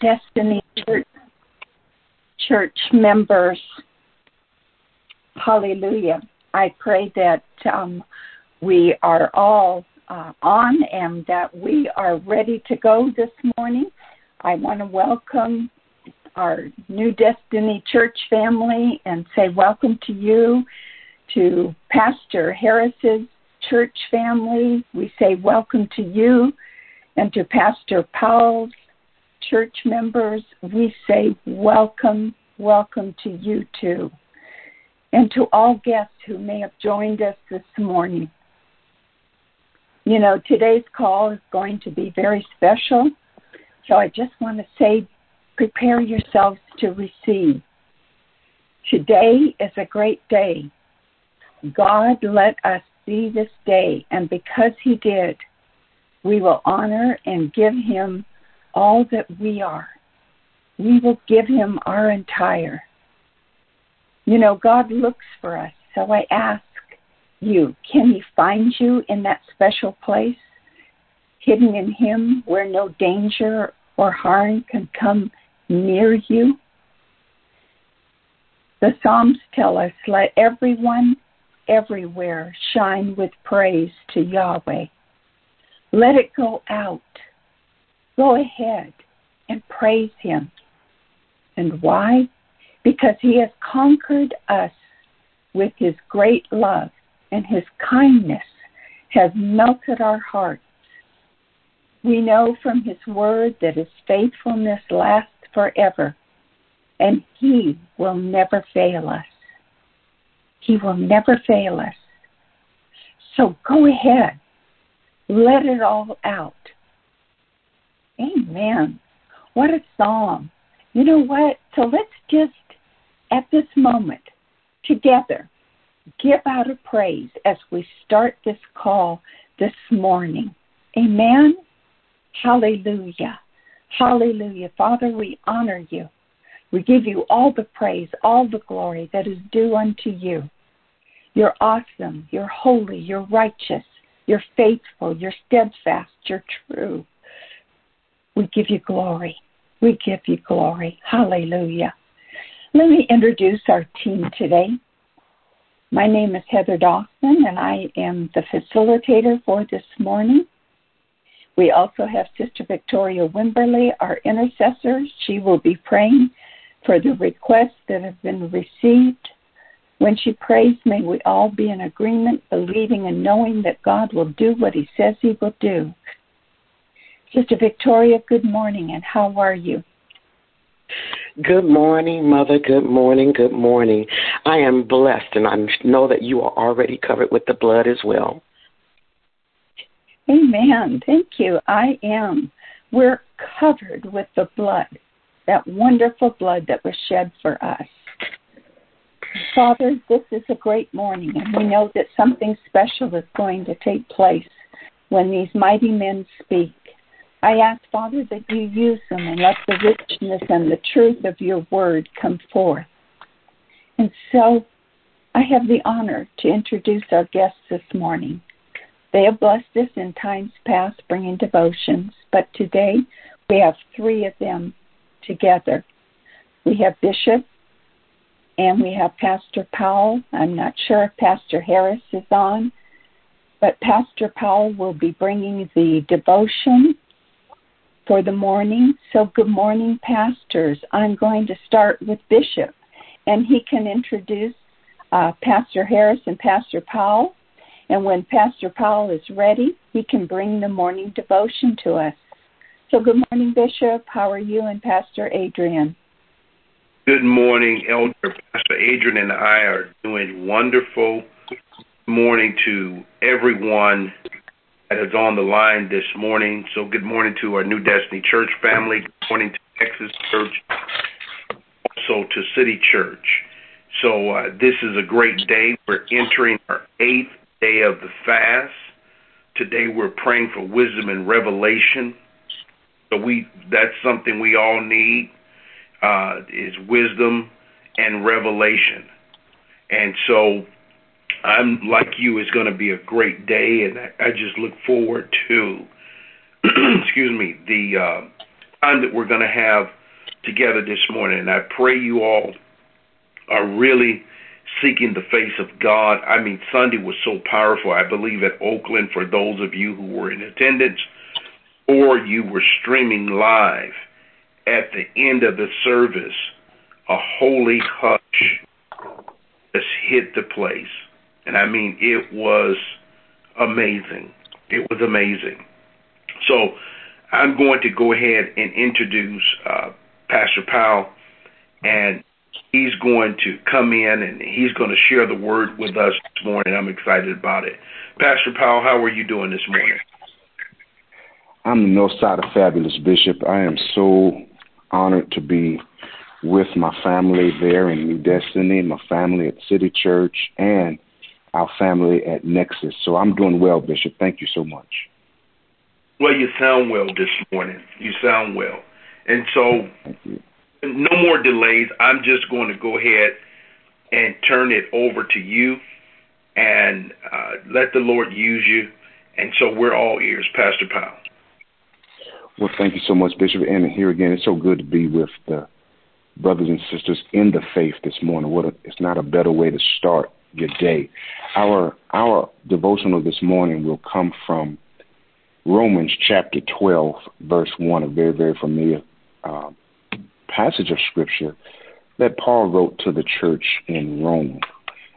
Destiny Church, church members. Hallelujah. I pray that um, we are all uh, on and that we are ready to go this morning. I want to welcome our New Destiny Church family and say welcome to you, to Pastor Harris's church family. We say welcome to you, and to Pastor Powell's church members, we say welcome, welcome to you too. And to all guests who may have joined us this morning. You know, today's call is going to be very special. So I just want to say, prepare yourselves to receive. Today is a great day. God let us see this day, and because He did, we will honor and give Him all that we are. We will give Him our entire. You know, God looks for us, so I ask you, can He find you in that special place, hidden in Him, where no danger or harm can come near you? The Psalms tell us, let everyone everywhere shine with praise to Yahweh. Let it go out. Go ahead and praise Him. And why? Because He has conquered us with His great love, and His kindness has melted our hearts. We know from His word that His faithfulness lasts forever, and He will never fail us. He will never fail us. So go ahead. Let it all out. Amen. What a psalm. You know what? So let's just, at this moment, together, give out a praise as we start this call this morning. Amen. Hallelujah. Hallelujah. Father, we honor you. We give you all the praise, all the glory that is due unto you. You're awesome. You're holy. You're righteous. You're faithful. You're steadfast. You're true. We give you glory. We give you glory. Hallelujah. Let me introduce our team today. My name is Heather Dawson, and I am the facilitator for this morning. We also have Sister Victoria Wimberly, our intercessor. She will be praying for the requests that have been received. When she prays, may we all be in agreement, believing and knowing that God will do what He says He will do. Sister Victoria, good morning, and how are you? Good morning, Mother. Good morning. Good morning. I am blessed, and I know that you are already covered with the blood as well. Amen. Thank you. I am. We're covered with the blood that wonderful blood that was shed for us. Father, this is a great morning, and we know that something special is going to take place when these mighty men speak. I ask, Father, that you use them and let the richness and the truth of your word come forth. And so I have the honor to introduce our guests this morning. They have blessed us in times past bringing devotions, but today we have three of them together. We have Bishop and we have Pastor Powell. I'm not sure if Pastor Harris is on, but Pastor Powell will be bringing the devotion for the morning. So, good morning, pastors. I'm going to start with Bishop, and he can introduce uh, Pastor Harris and Pastor Powell. And when Pastor Powell is ready, he can bring the morning devotion to us. So, good morning, Bishop. How are you and Pastor Adrian? Good morning, Elder Pastor Adrian and I are doing wonderful. Good morning to everyone that is on the line this morning. So, good morning to our New Destiny Church family. Good morning to Nexus Church, also to City Church. So, uh, this is a great day. We're entering our eighth day of the fast. Today, we're praying for wisdom and revelation. So we that's something we all need uh, is wisdom and revelation. And so I'm like you. It's going to be a great day, and I, I just look forward to excuse me the uh, time that we're going to have together this morning. And I pray you all are really seeking the face of God. I mean, Sunday was so powerful. I believe at Oakland, for those of you who were in attendance or you were streaming live, at the end of the service, a holy hush just hit the place. And I mean, it was amazing. It was amazing. So I'm going to go ahead and introduce uh, Pastor Powell, and he's going to come in and he's going to share the word with us this morning. I'm excited about it. Pastor Powell, how are you doing this morning? I'm the north side of fabulous, Bishop. I am so honored to be with my family there in New Destiny, my family at City Church, and our family at Nexus. So I'm doing well, Bishop. Thank you so much. Well, you sound well this morning. You sound well. And so, no more delays. I'm just going to go ahead and turn it over to you and uh, let the Lord use you. And so, we're all ears. Pastor Powell. Well, thank you so much, Bishop. And here again, it's so good to be with the brothers and sisters in the faith this morning. What a, it's not a better way to start your day. Our our devotional this morning will come from Romans chapter 12, verse 1, a very, very familiar uh, passage of scripture that Paul wrote to the church in Rome.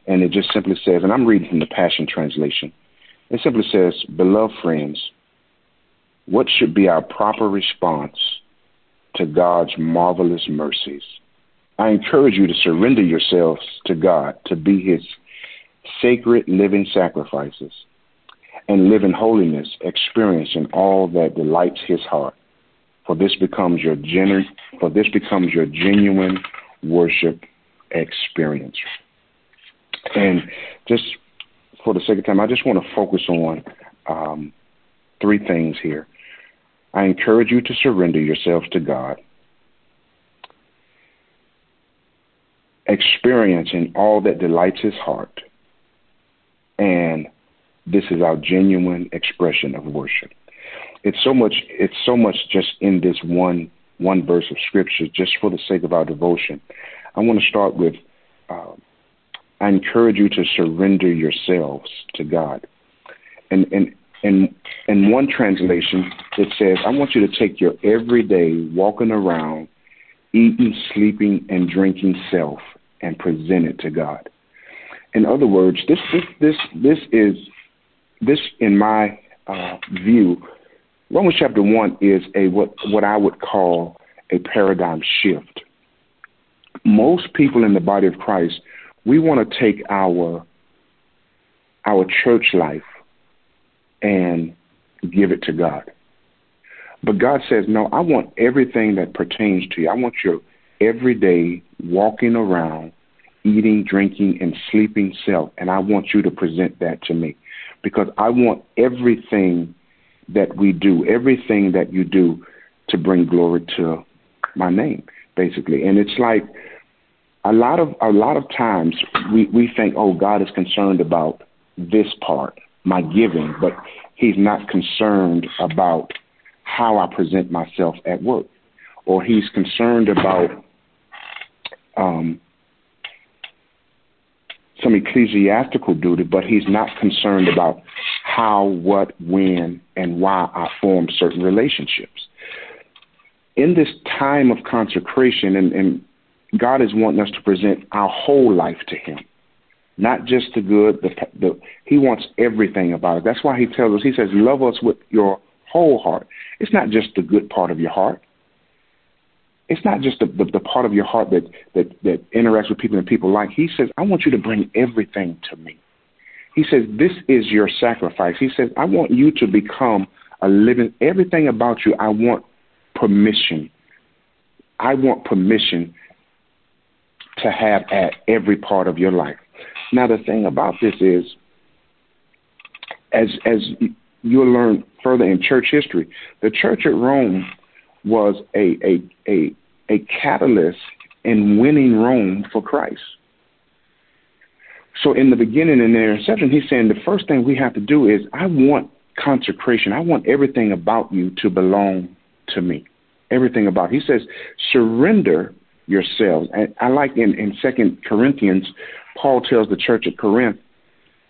And it just simply says, and I'm reading from the Passion Translation, it simply says, Beloved friends, what should be our proper response to God's marvelous mercies? I encourage you to surrender yourselves to God, to be His sacred living sacrifices and live in holiness, experiencing all that delights his heart. For this becomes your genu- for this becomes your genuine worship experience. And just for the sake of time, I just want to focus on um, three things here. I encourage you to surrender yourselves to God, experiencing all that delights His heart, and this is our genuine expression of worship. It's so much. It's so much just in this one one verse of scripture. Just for the sake of our devotion, I want to start with. Uh, I encourage you to surrender yourselves to God, and and and in one translation it says, "I want you to take your everyday walking around, eating, sleeping, and drinking self and present it to God." In other words, this this this this is this, in my uh, view, Romans chapter one is a what what I would call a paradigm shift. Most people in the body of Christ, we want to take our our church life and give it to God. But God says, no, I want everything that pertains to you. I want your everyday walking around, eating, drinking, and sleeping self, and I want you to present that to me because I want everything that we do, everything that you do to bring glory to my name, basically. And it's like a lot of a lot of times we, we think, oh, God is concerned about this part, my giving, but he's not concerned about how I present myself at work. Or he's concerned about um, some ecclesiastical duty, but he's not concerned about how, what, when, and why I form certain relationships. In this time of consecration, and, and God is wanting us to present our whole life to Him, not just the good. The, the, he wants everything about it. That's why He tells us. He says, "Love us with your whole heart." It's not just the good part of your heart it's not just the, the, the part of your heart that, that, that interacts with people and people like. He says, I want you to bring everything to me. He says, This is your sacrifice. He says, I want you to become a living, everything about you, I want permission. I want permission to have at every part of your life. Now, the thing about this is, as, as you'll learn further in church history, the church at Rome was a, a, a, a catalyst in winning Rome for Christ. So in the beginning in their inception, he's saying the first thing we have to do is I want consecration. I want everything about you to belong to me. everything about. He says, surrender yourselves. And I like in, in Second Corinthians, Paul tells the church at Corinth,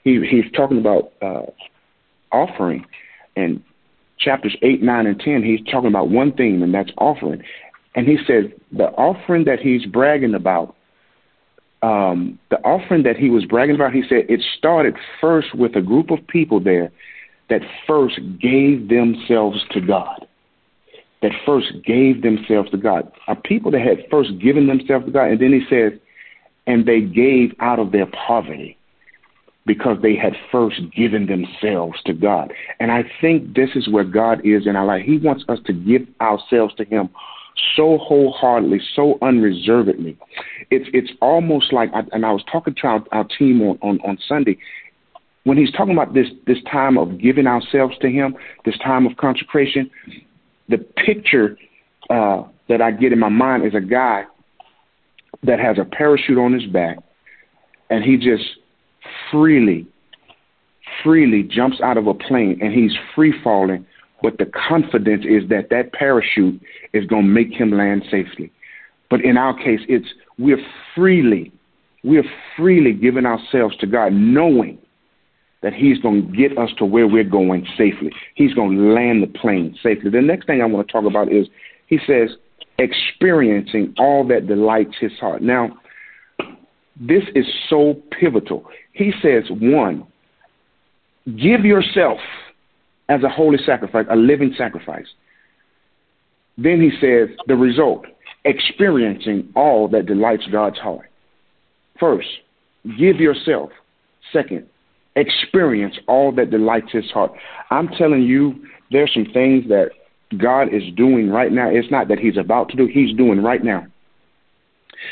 he, he's talking about uh, offering. And chapters 8, 9, and 10, he's talking about one theme, and that's offering. And he says the offering that he's bragging about, um, the offering that he was bragging about, he said it started first with a group of people there that first gave themselves to God. That first gave themselves to God. A people that had first given themselves to God. And then he says, and they gave out of their poverty because they had first given themselves to God. And I think this is where God is in our life. He wants us to give ourselves to Him so wholeheartedly, so unreservedly. It's it's almost like, and I was talking to our, our team on, on, on Sunday, when he's talking about this this time of giving ourselves to Him, this time of consecration, the picture uh, that I get in my mind is a guy that has a parachute on his back, and he just freely, freely jumps out of a plane, and he's free falling. But the confidence is that that parachute is going to make him land safely. But in our case, it's we're freely, we're freely giving ourselves to God, knowing that He's going to get us to where we're going safely. He's going to land the plane safely. The next thing I want to talk about is He says, experiencing all that delights His heart. Now, this is so pivotal. He says, one, give yourself as a holy sacrifice, a living sacrifice. Then he says, the result, experiencing all that delights God's heart. First, give yourself. Second, experience all that delights his heart. I'm telling you, there's some things that God is doing right now. It's not that he's about to do, he's doing right now.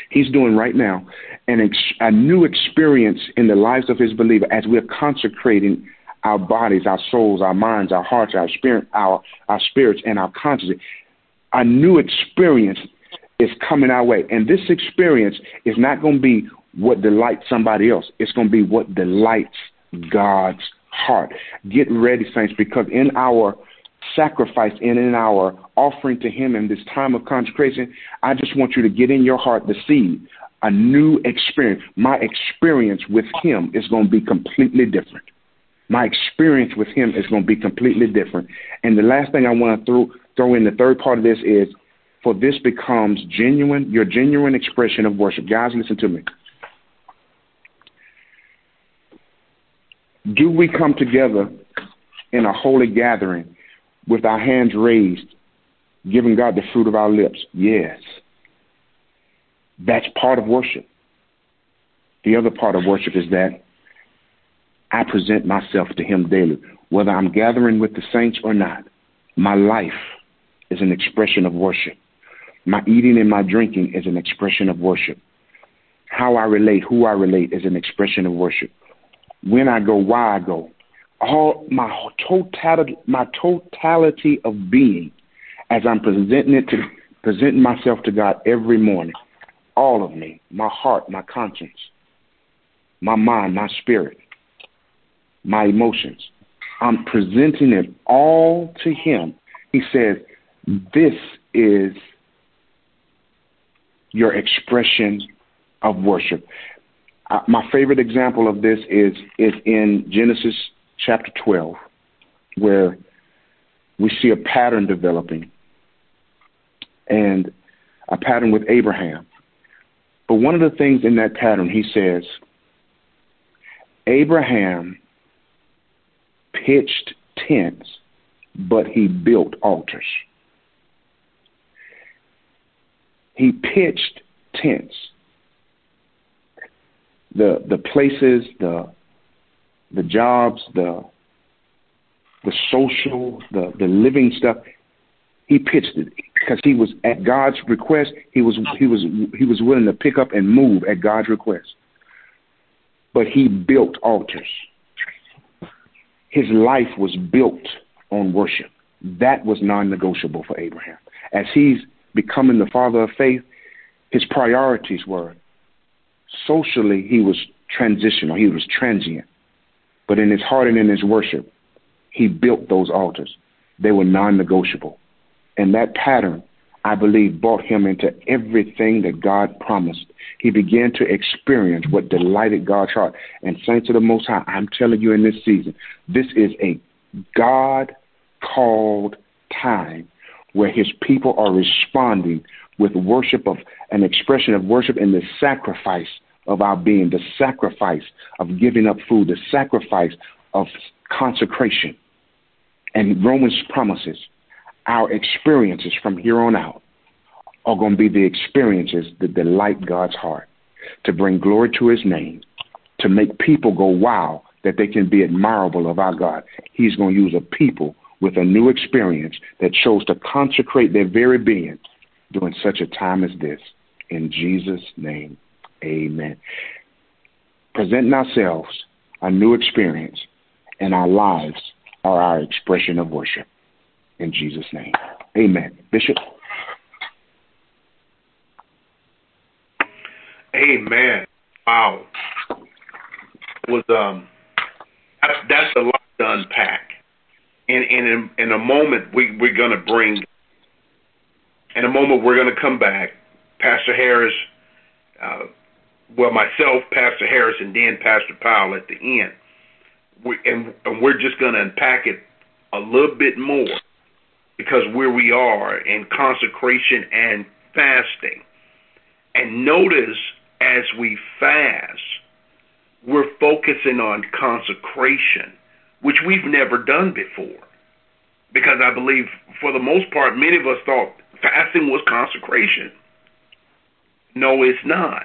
He's doing right now an ex- a new experience in the lives of his believer as we're consecrating our bodies, our souls, our minds, our hearts, our spirit, our, our spirits, and our consciousness. A new experience is coming our way. And this experience is not going to be what delights somebody else. It's going to be what delights God's heart. Get ready, saints, because in our sacrifice in our offering to Him in this time of consecration, I just want you to get in your heart the seed, a new experience. My experience with Him is going to be completely different. My experience with Him is going to be completely different. And the last thing I want to throw, throw in the third part of this is for this becomes genuine, your genuine expression of worship. Guys, listen to me. Do we come together in a holy gathering with our hands raised, giving God the fruit of our lips? Yes. That's part of worship. The other part of worship is that I present myself to Him daily, whether I'm gathering with the saints or not. My life is an expression of worship. My eating and my drinking is an expression of worship. How I relate, who I relate is an expression of worship when I go, why I go. All my totality, my totality of being, as I'm presenting it to presenting myself to God every morning, all of me, my heart, my conscience, my mind, my spirit, my emotions. I'm presenting it all to Him. He says, This is your expression of worship. Uh, my favorite example of this is is in Genesis chapter 12, where we see a pattern developing, and a pattern with Abraham. But one of the things in that pattern, he says, Abraham pitched tents, but he built altars. He pitched tents, the the places, the the jobs, the the social, the the living stuff. He pitched it because he was at God's request. He was he was he was willing to pick up and move at God's request. But he built altars. His life was built on worship. That was non-negotiable for Abraham. As he's becoming the father of faith, his priorities were socially he was transitional, he was transient. But in his heart and in his worship, he built those altars. They were non negotiable. And that pattern I believe, brought him into everything that God promised. He began to experience what delighted God's heart. And, saints of the Most High, I'm telling you in this season, this is a God called time where his people are responding with worship of an expression of worship in the sacrifice of our being, the sacrifice of giving up food, the sacrifice of consecration. And Romans promises our experiences from here on out are going to be the experiences that delight God's heart, to bring glory to his name, to make people go, wow, that they can be admirable of our God. He's going to use a people with a new experience that chose to consecrate their very being during such a time as this. In Jesus' name, amen. Presenting ourselves a new experience, and our lives are our expression of worship. In Jesus' name, amen. Bishop? Amen. Wow. Was um that's, that's a lot to unpack. And, and in, in a moment, we, we're going to bring, in a moment, we're going to come back. Pastor Harris, uh, well, myself, Pastor Harris, and then Pastor Powell at the end. We, and, and we're just going to unpack it a little bit more because where we are in consecration and fasting. And notice as we fast, we're focusing on consecration, which we've never done before. Because I believe, for the most part, many of us thought fasting was consecration. No, it's not.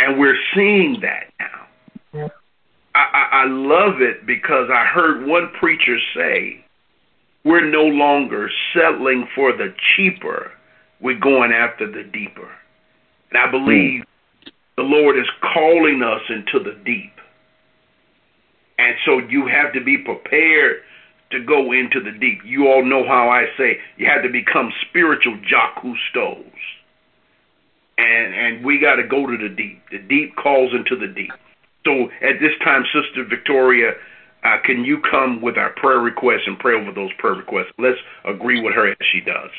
And we're seeing that now. Yeah. I, I, I love it because I heard one preacher say, we're no longer settling for the cheaper, we're going after the deeper. And I believe the Lord is calling us into the deep. And so you have to be prepared to go into the deep. You all know how I say you have to become spiritual Jacques Cousteaus. And and we got to go to the deep. The deep calls into the deep. So at this time, Sister Victoria, uh, can you come with our prayer requests and pray over those prayer requests? Let's agree with her as she does.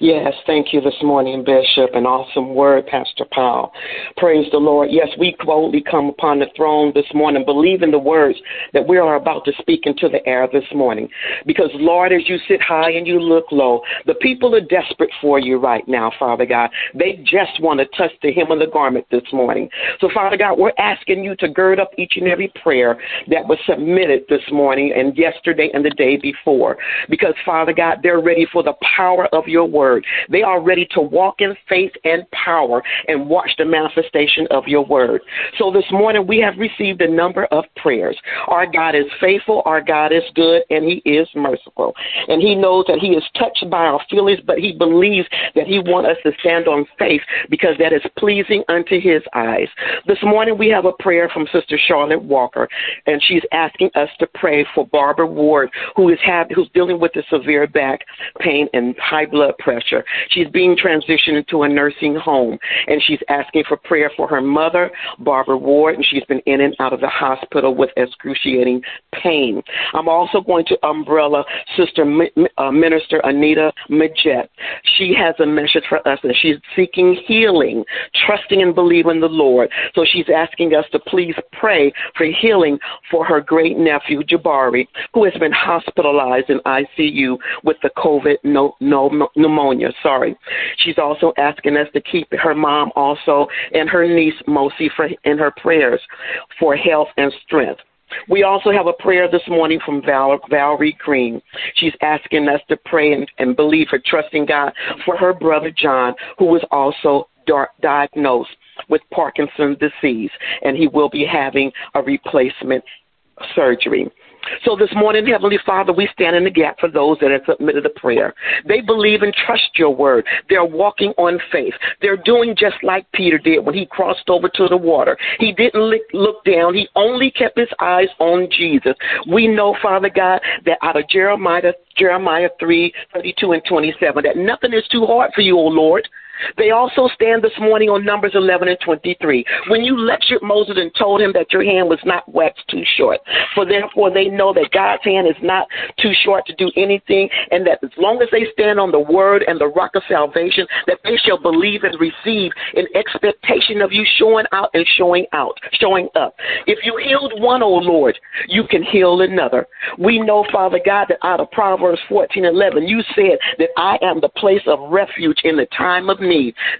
Yes, thank you this morning, Bishop. An awesome word, Pastor Powell. Praise the Lord. Yes, we boldly come upon the throne this morning, believing the words that we are about to speak into the air this morning. Because, Lord, as you sit high and you look low, the people are desperate for you right now, Father God. They just want to touch the hem of the garment this morning. So, Father God, we're asking you to gird up each and every prayer that was submitted this morning and yesterday and the day before. Because, Father God, they're ready for the power of your your word. They are ready to walk in faith and power and watch the manifestation of your word. So this morning we have received a number of prayers. Our God is faithful, our God is good, and He is merciful. And He knows that He is touched by our feelings, but He believes that He wants us to stand on faith because that is pleasing unto His eyes. This morning we have a prayer from Sister Charlotte Walker, and she's asking us to pray for Barbara Ward, who is have, who's dealing with a severe back pain and high blood blood pressure. She's being transitioned into a nursing home, and she's asking for prayer for her mother, Barbara Ward, and she's been in and out of the hospital with excruciating pain. I'm also going to umbrella Sister uh, Minister Anita Majet. She has a message for us, and she's seeking healing, trusting and believing the Lord. So she's asking us to please pray for healing for her great nephew, Jabari, who has been hospitalized in ICU with the COVID no, no, pneumonia. Sorry. She's also asking us to keep her mom also and her niece Mosi for in her prayers for health and strength. We also have a prayer this morning from Val, Valerie Green. She's asking us to pray and, and believe her, trusting God for her brother John, who was also diagnosed with Parkinson's disease, and he will be having a replacement surgery. So this morning, Heavenly Father, we stand in the gap for those that have submitted a prayer. They believe and trust your word. They're walking on faith. They're doing just like Peter did when he crossed over to the water. He didn't look down. He only kept his eyes on Jesus. We know, Father God, that out of Jeremiah, Jeremiah 3, 32 and 27, that nothing is too hard for you, O Lord. They also stand this morning on Numbers 11 and 23. When you lectured Moses and told him that your hand was not waxed too short. For therefore they know that God's hand is not too short to do anything, and that as long as they stand on the word and the rock of salvation, that they shall believe and receive in expectation of you showing out and showing out, showing up. If you healed one, O oh Lord, you can heal another. We know, Father God, that out of Proverbs 14 11, you said that I am the place of refuge in the time of need.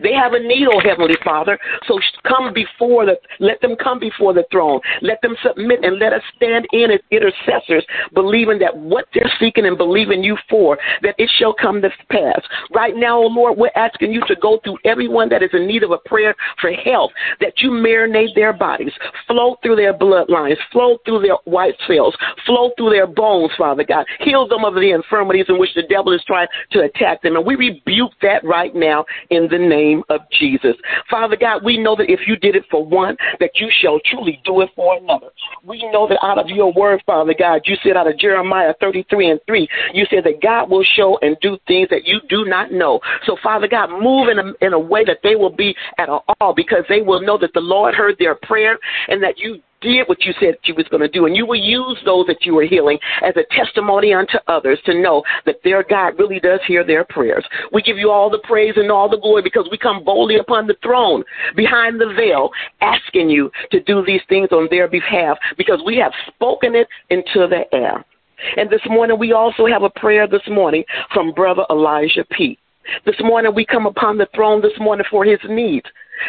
They have a need, oh Heavenly Father. So come before the, let them come before the throne. Let them submit and let us stand in as intercessors, believing that what they're seeking and believing you for, that it shall come to pass. Right now, oh Lord, we're asking you to go through everyone that is in need of a prayer for health, that you marinate their bodies, flow through their bloodlines, flow through their white cells, flow through their bones, Father God. Heal them of the infirmities in which the devil is trying to attack them. And we rebuke that right now in the name of Jesus. Father God, we know that if you did it for one, that you shall truly do it for another. We know that out of your word, Father God, you said out of Jeremiah 33 and 3, you said that God will show and do things that you do not know. So, Father God, move in a, in a way that they will be at all because they will know that the Lord heard their prayer and that you did what you said you was going to do, and you will use those that you were healing as a testimony unto others to know that their God really does hear their prayers. We give you all the praise and all the glory because we come boldly upon the throne behind the veil, asking you to do these things on their behalf because we have spoken it into the air. And this morning we also have a prayer this morning from Brother Elijah Pete. This morning we come upon the throne this morning for his needs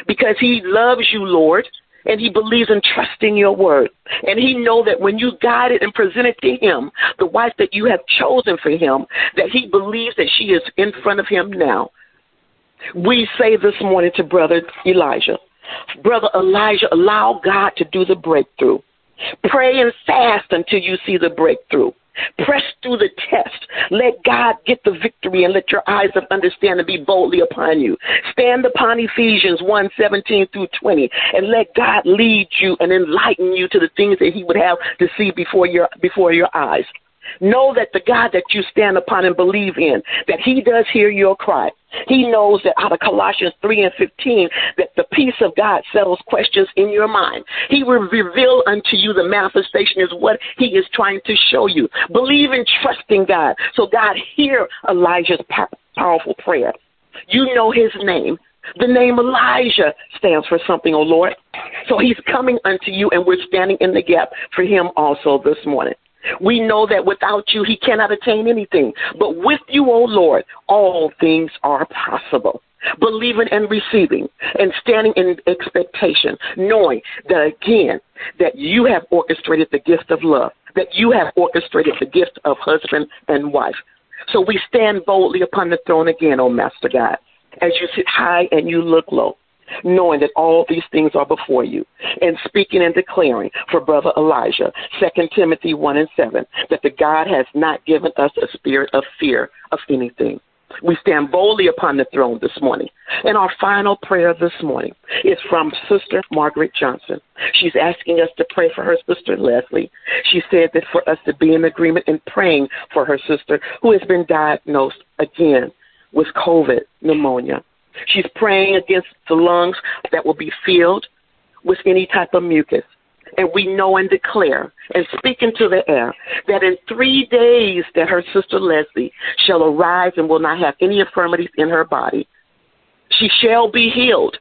because he loves you, Lord and he believes in trusting your word. And he know that when you guide it and present it to him, the wife that you have chosen for him, that he believes that she is in front of him now. We say this morning to brother Elijah, brother Elijah, allow God to do the breakthrough. Pray and fast until you see the breakthrough. Press through the test. Let God get the victory and let your eyes of understanding be boldly upon you. Stand upon Ephesians 1 17 through 20 and let God lead you and enlighten you to the things that He would have to see before your, before your eyes. Know that the God that you stand upon and believe in, that He does hear your cry. He knows that out of Colossians 3 and 15, that the peace of God settles questions in your mind. He will reveal unto you the manifestation is what He is trying to show you. Believe and trust in God. So God hear Elijah's powerful prayer. You know His name. The name Elijah stands for something, O oh Lord. So He's coming unto you, and we're standing in the gap for Him also this morning. We know that without you, he cannot attain anything. But with you, O Lord, all things are possible. Believing and receiving and standing in expectation, knowing that again, that you have orchestrated the gift of love, that you have orchestrated the gift of husband and wife. So we stand boldly upon the throne again, O Master God, as you sit high and you look low knowing that all these things are before you, and speaking and declaring for Brother Elijah, 2 Timothy 1 and 7, that the God has not given us a spirit of fear of anything. We stand boldly upon the throne this morning. And our final prayer this morning is from Sister Margaret Johnson. She's asking us to pray for her sister Leslie. She said that for us to be in agreement in praying for her sister who has been diagnosed again with COVID pneumonia. She's praying against the lungs that will be filled with any type of mucus. And we know and declare and speak into the air that in three days that her sister Leslie shall arise and will not have any infirmities in her body. She shall be healed.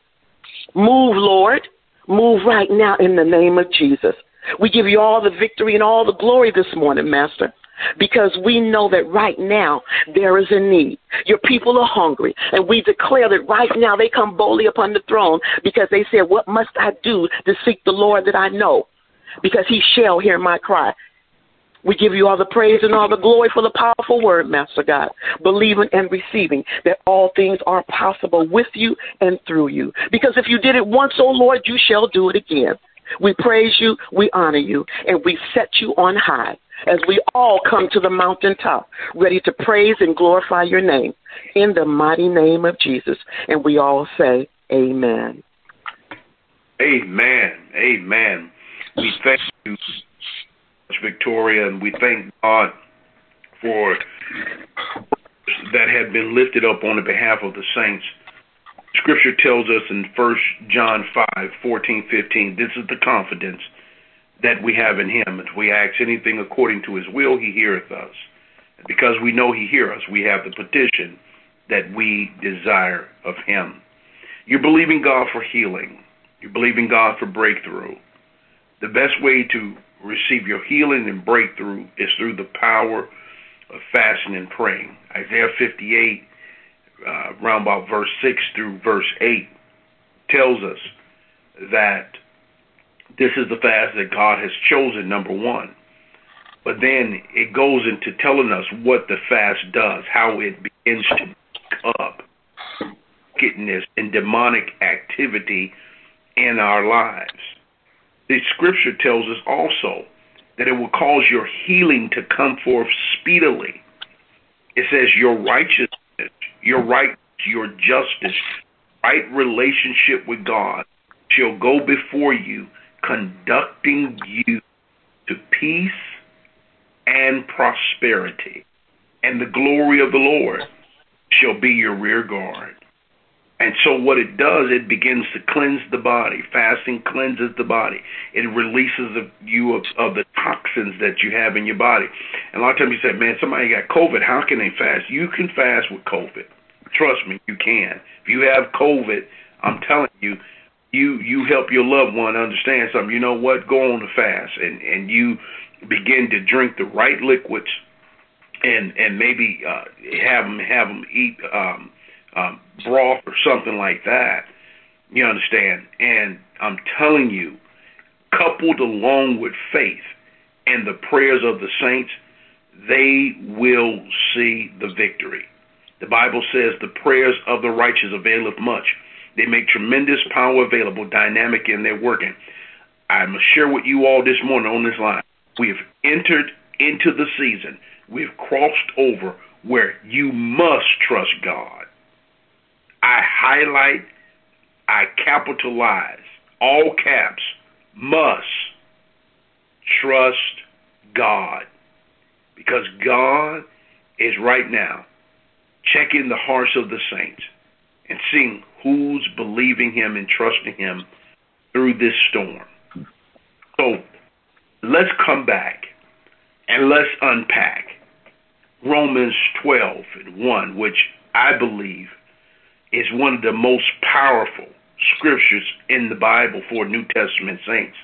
Move, Lord. Move right now in the name of Jesus. We give you all the victory and all the glory this morning, Master because we know that right now there is a need. Your people are hungry, and we declare that right now they come boldly upon the throne because they said, What must I do to seek the Lord that I know? Because he shall hear my cry. We give you all the praise and all the glory for the powerful word, Master God, believing and receiving that all things are possible with you and through you. Because if you did it once, O oh Lord, you shall do it again. We praise you, we honor you, and we set you on high as we all come to the mountaintop, ready to praise and glorify your name in the mighty name of Jesus. And we all say, Amen. Amen. Amen. We thank you, Victoria, and we thank God for that had been lifted up on the behalf of the saints. Scripture tells us in 1 John 5, 14, 15, this is the confidence that we have in him. If we ask anything according to his will, he heareth us. Because we know he hears us, we have the petition that we desire of him. You're believing God for healing. You're believing God for breakthrough. The best way to receive your healing and breakthrough is through the power of fasting and praying. Isaiah 58, uh, about verse 6 through verse 8, tells us that this is the fast that God has chosen, number one. But then it goes into telling us what the fast does, how it begins to pick up wickedness and demonic activity in our lives. The scripture tells us also that it will cause your healing to come forth speedily. It says your righteousness, your right, your justice, right relationship with God shall go before you, conducting you to peace and prosperity. And the glory of the Lord shall be your rear guard. And so what it does, it begins to cleanse the body. Fasting cleanses the body. It releases you of, of the toxins that you have in your body. And a lot of times you say, man, somebody got COVID. How can they fast? You can fast with COVID. Trust me, you can. If you have COVID, I'm telling you, you you help your loved one understand something. You know what? Go on a fast, and and you begin to drink the right liquids, and and maybe uh, have them have them eat. Um, um, broth or something like that. You understand? And I'm telling you, coupled along with faith and the prayers of the saints, they will see the victory. The Bible says the prayers of the righteous availeth much. They make tremendous power available, dynamic in their working. I must share with you all this morning on this line. We have entered into the season. We've crossed over where you must trust God. I highlight, I capitalize, all caps, must trust God. Because God is right now checking the hearts of the saints and seeing who's believing Him and trusting Him through this storm. So let's come back and let's unpack Romans 12 and 1, which I believe is one of the most powerful scriptures in the Bible for New Testament saints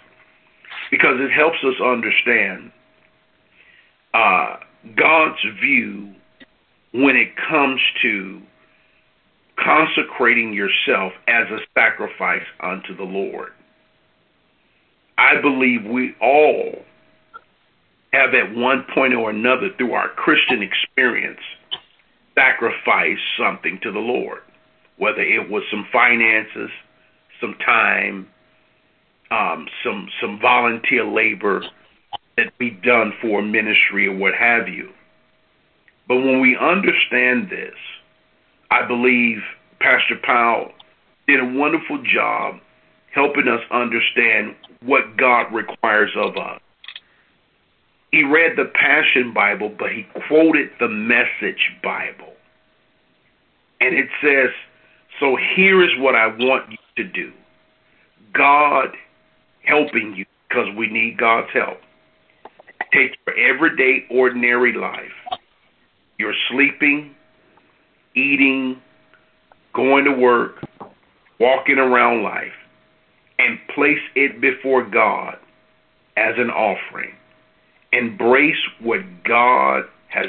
because it helps us understand uh, God's view when it comes to consecrating yourself as a sacrifice unto the Lord. I believe we all have at one point or another through our Christian experience sacrificed something to the Lord whether it was some finances, some time, um, some some volunteer labor that we done for ministry or what have you. But when we understand this, I believe Pastor Powell did a wonderful job helping us understand what God requires of us. He read the Passion Bible, but he quoted the Message Bible. And it says, so here is what I want you to do God helping you because we need God's help. Take your everyday, ordinary life, your sleeping, eating, going to work, walking around life, and place it before God as an offering. Embrace what God has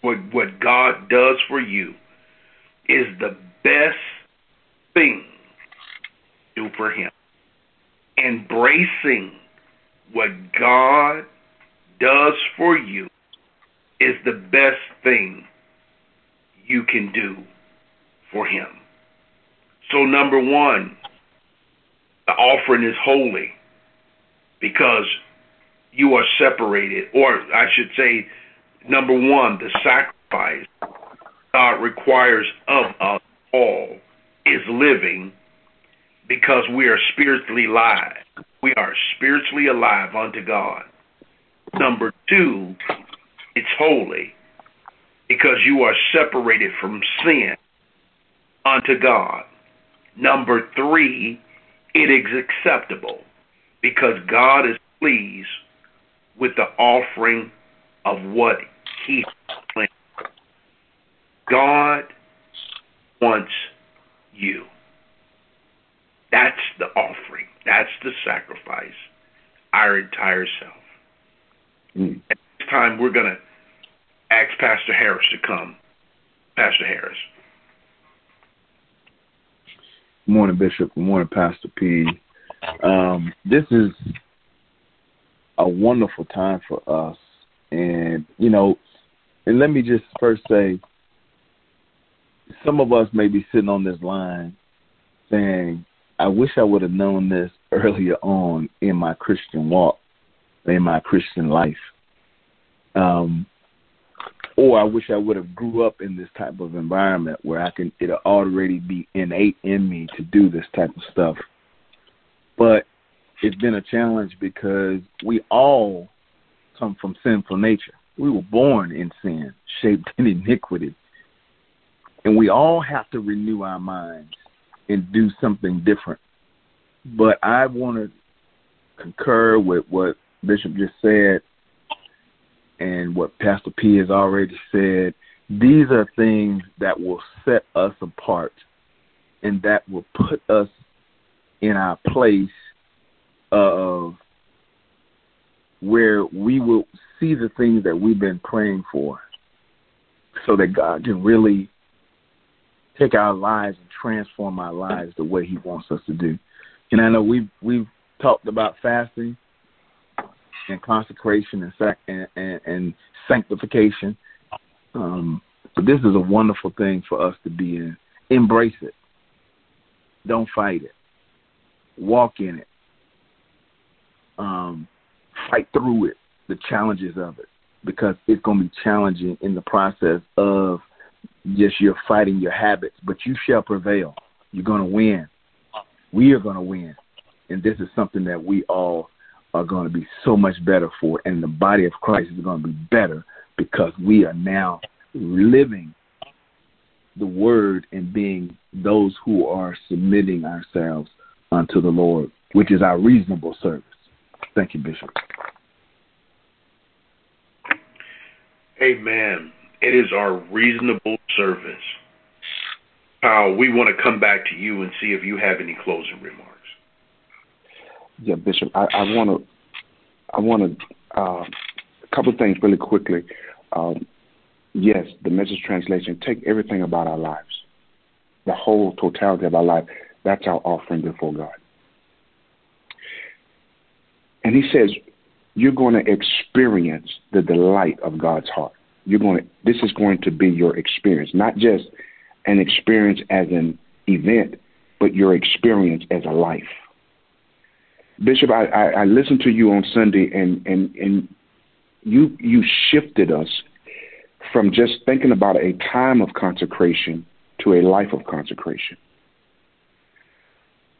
what what God does for you is the best thing to do for him. Embracing what God does for you is the best thing you can do for him. So, number one, the offering is holy because you are separated, or I should say, number one, the sacrifice God requires of us all is living because we are spiritually alive. We are spiritually alive unto God. Number two, it's holy because you are separated from sin unto God. Number three, it is acceptable because God is pleased with the offering of what He planned. God wants you. That's the offering. That's the sacrifice. Our entire self. Mm. At this time, we're going to ask Pastor Harris to come. Pastor Harris. Good morning, Bishop. Good morning, Pastor P. Um, this is a wonderful time for us. And, you know, and let me just first say, some of us may be sitting on this line saying, I wish I would have known this earlier on in my Christian walk, in my Christian life. Um, or I wish I would have grew up in this type of environment where I can it'll already be innate in me to do this type of stuff. But it's been a challenge because we all come from sinful nature. We were born in sin, shaped in iniquity. And we all have to renew our minds and do something different. But I want to concur with what Bishop just said and what Pastor P has already said. These are things that will set us apart and that will put us in our place of where we will see the things that we've been praying for so that God can really take our lives and transform our lives the way he wants us to do. And I know we've we've talked about fasting and consecration and sac- and, and, and sanctification. Um, but this is a wonderful thing for us to be in. Embrace it. Don't fight it. Walk in it um, fight through it, the challenges of it, because it's going to be challenging in the process of just you're fighting your habits, but you shall prevail. You're going to win. We are going to win. And this is something that we all are going to be so much better for. And the body of Christ is going to be better because we are now living the word and being those who are submitting ourselves unto the Lord, which is our reasonable service. Thank you, Bishop. Amen. It is our reasonable service. Powell, we want to come back to you and see if you have any closing remarks. Yeah, Bishop, I, I want to, I want to, uh, a couple of things really quickly. Um, yes, the message translation, take everything about our lives, the whole totality of our life. That's our offering before God. And he says, you're going to experience the delight of God's heart. You're going to, this is going to be your experience, not just an experience as an event, but your experience as a life. Bishop, I, I, I listened to you on Sunday, and, and, and you, you shifted us from just thinking about a time of consecration to a life of consecration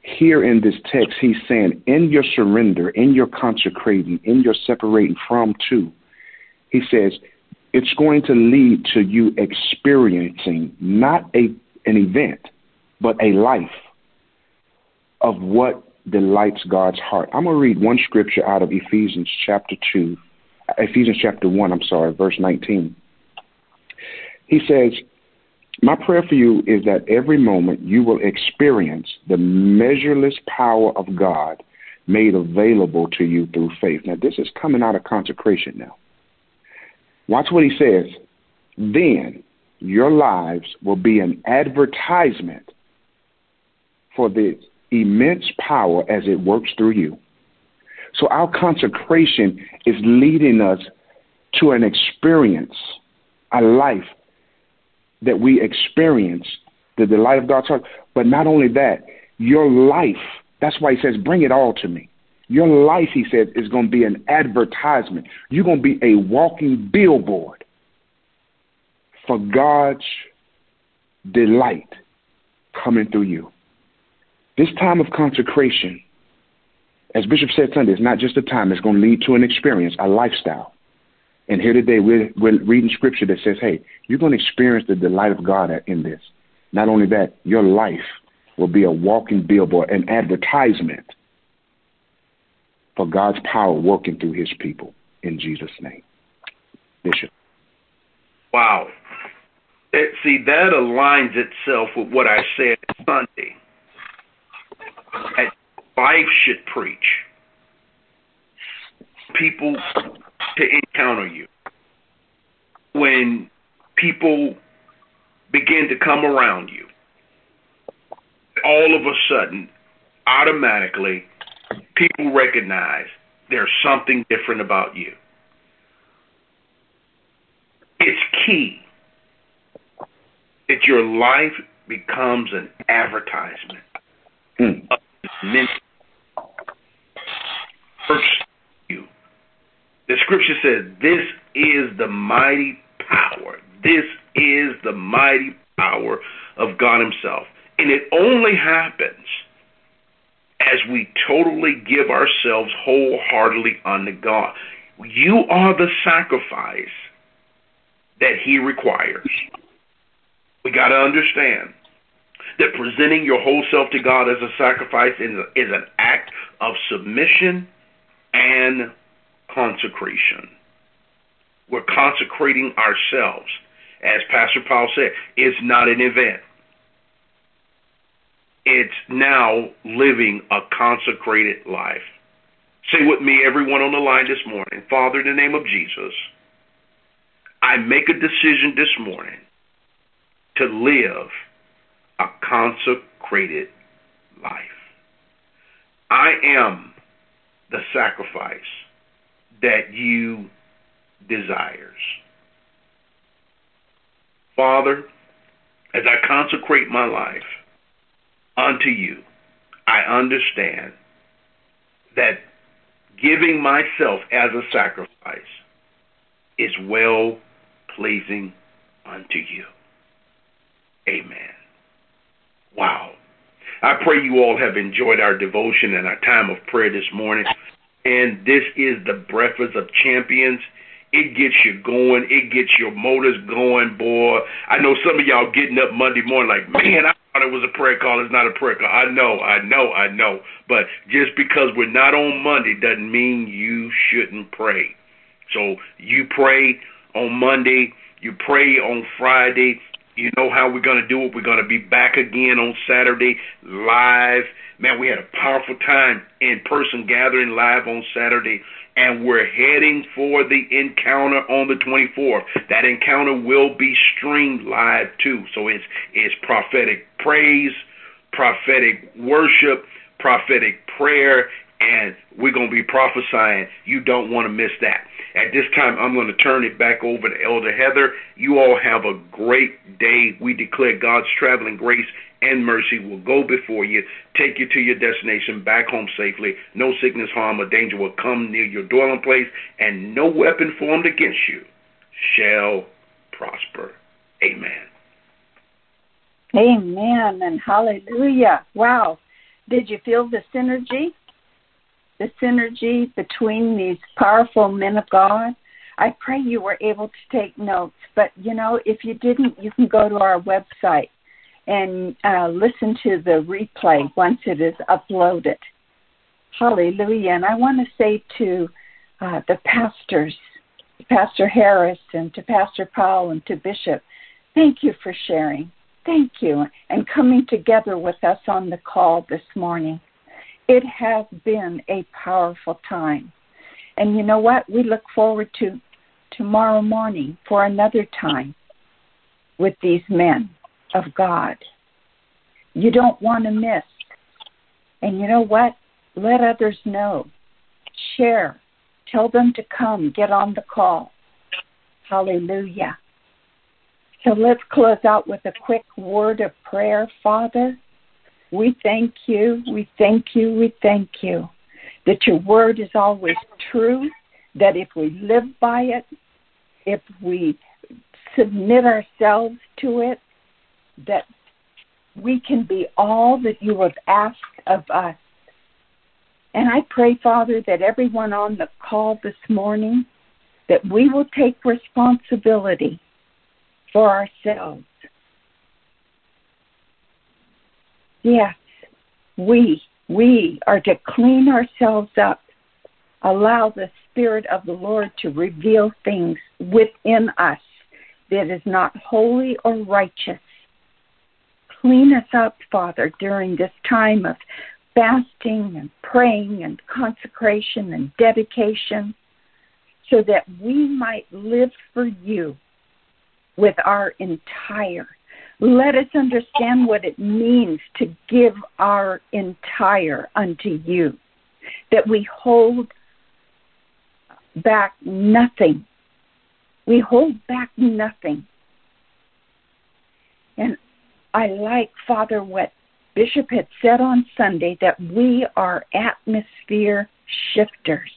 here in this text, he's saying, in your surrender, in your consecrating, in your separating from to, he says, it's going to lead to you experiencing not a an event, but a life of what delights God's heart. I'm going to read one scripture out of Ephesians chapter 2, Ephesians chapter 1, I'm sorry, verse 19. He says, my prayer for you is that every moment you will experience the measureless power of God made available to you through faith. Now, this is coming out of consecration now. Watch what he says. Then your lives will be an advertisement for the immense power as it works through you. So, our consecration is leading us to an experience, a life that we experience the delight of God's heart. But not only that, your life, that's why he says, bring it all to me. Your life, he said, is going to be an advertisement. You're going to be a walking billboard for God's delight coming through you. This time of consecration, as Bishop said Sunday, is not just a time, it's going to lead to an experience, a lifestyle. And here today, we're, we're reading scripture that says, hey, you're going to experience the delight of God in this. Not only that, your life will be a walking billboard, an advertisement for God's power working through his people in Jesus' name. Bishop. Wow. It, see, that aligns itself with what I said Sunday. That life should preach. People to encounter you. When people begin to come around you, all of a sudden, automatically, people recognize there's something different about you. It's key that your life becomes an advertisement mm. of you. The scripture says, This is the mighty power. This is the mighty power of God Himself. And it only happens as we totally give ourselves wholeheartedly unto God. You are the sacrifice that He requires. We got to understand that presenting your whole self to God as a sacrifice is, is an act of submission and consecration. We're consecrating ourselves. As Pastor Paul said, it's not an event. It's now living a consecrated life. Say with me, everyone on the line this morning Father, in the name of Jesus, I make a decision this morning to live a consecrated life. I am the sacrifice that you desires. Father, as I consecrate my life unto you, I understand that giving myself as a sacrifice is well pleasing unto you. Amen. Wow. I pray you all have enjoyed our devotion and our time of prayer this morning. And this is the Breakfast of Champions. It gets you going. It gets your motors going, boy. I know some of y'all getting up Monday morning like, man, I it was a prayer call. It's not a prayer call. I know, I know, I know. But just because we're not on Monday doesn't mean you shouldn't pray. So you pray on Monday, you pray on Friday, you know how we're going to do it. We're going to be back again on Saturday live. Man, we had a powerful time in person gathering live on Saturday, and we're heading for the encounter on the 24th. That encounter will be streamed live too. So it's it's prophetic praise, prophetic worship, prophetic prayer, and we're going to be prophesying. You don't want to miss that. At this time, I'm going to turn it back over to Elder Heather. You all have a great day. We declare God's traveling grace and mercy will go before you, take you to your destination, back home safely. No sickness, harm, or danger will come near your dwelling place, and no weapon formed against you shall prosper. Amen. Amen and hallelujah. Wow. Did you feel the synergy? the synergy between these powerful men of God. I pray you were able to take notes, but you know, if you didn't, you can go to our website and uh, listen to the replay once it is uploaded. Hallelujah. And I want to say to uh, the pastors, Pastor Harris and to Pastor Powell and to Bishop, thank you for sharing. Thank you. And coming together with us on the call this morning. It has been a powerful time. And you know what? We look forward to tomorrow morning for another time with these men of God. You don't want to miss. And you know what? Let others know. Share. Tell them to come. Get on the call. Hallelujah. So let's close out with a quick word of prayer, Father. We thank you, we thank you, we thank you that your word is always true, that if we live by it, if we submit ourselves to it, that we can be all that you have asked of us. And I pray, Father, that everyone on the call this morning, that we will take responsibility for ourselves Yes, we, we are to clean ourselves up. Allow the Spirit of the Lord to reveal things within us that is not holy or righteous. Clean us up, Father, during this time of fasting and praying and consecration and dedication so that we might live for you with our entire. Let us understand what it means to give our entire unto you, that we hold back nothing. We hold back nothing. And I like, Father, what Bishop had said on Sunday that we are atmosphere shifters.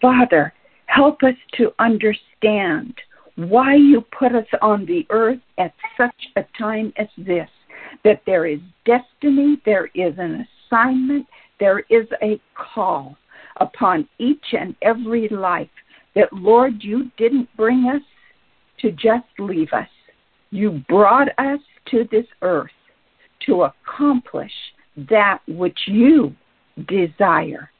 Father, help us to understand why you put us on the earth at such a time as this. That there is destiny, there is an assignment, there is a call upon each and every life. That, Lord, you didn't bring us to just leave us. You brought us to this earth to accomplish that which you desire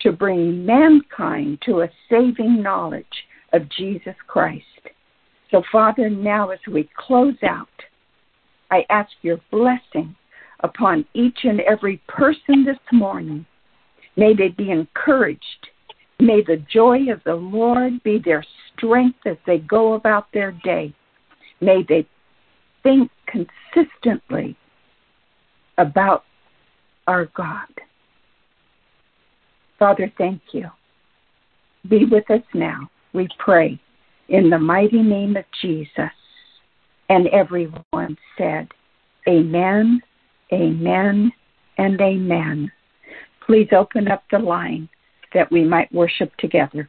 to bring mankind to a saving knowledge of Jesus Christ. So, Father, now as we close out, I ask your blessing upon each and every person this morning. May they be encouraged. May the joy of the Lord be their strength as they go about their day. May they think consistently about our God. Father, thank you. Be with us now, we pray, in the mighty name of Jesus. And everyone said, Amen, Amen, and Amen. Please open up the line that we might worship together.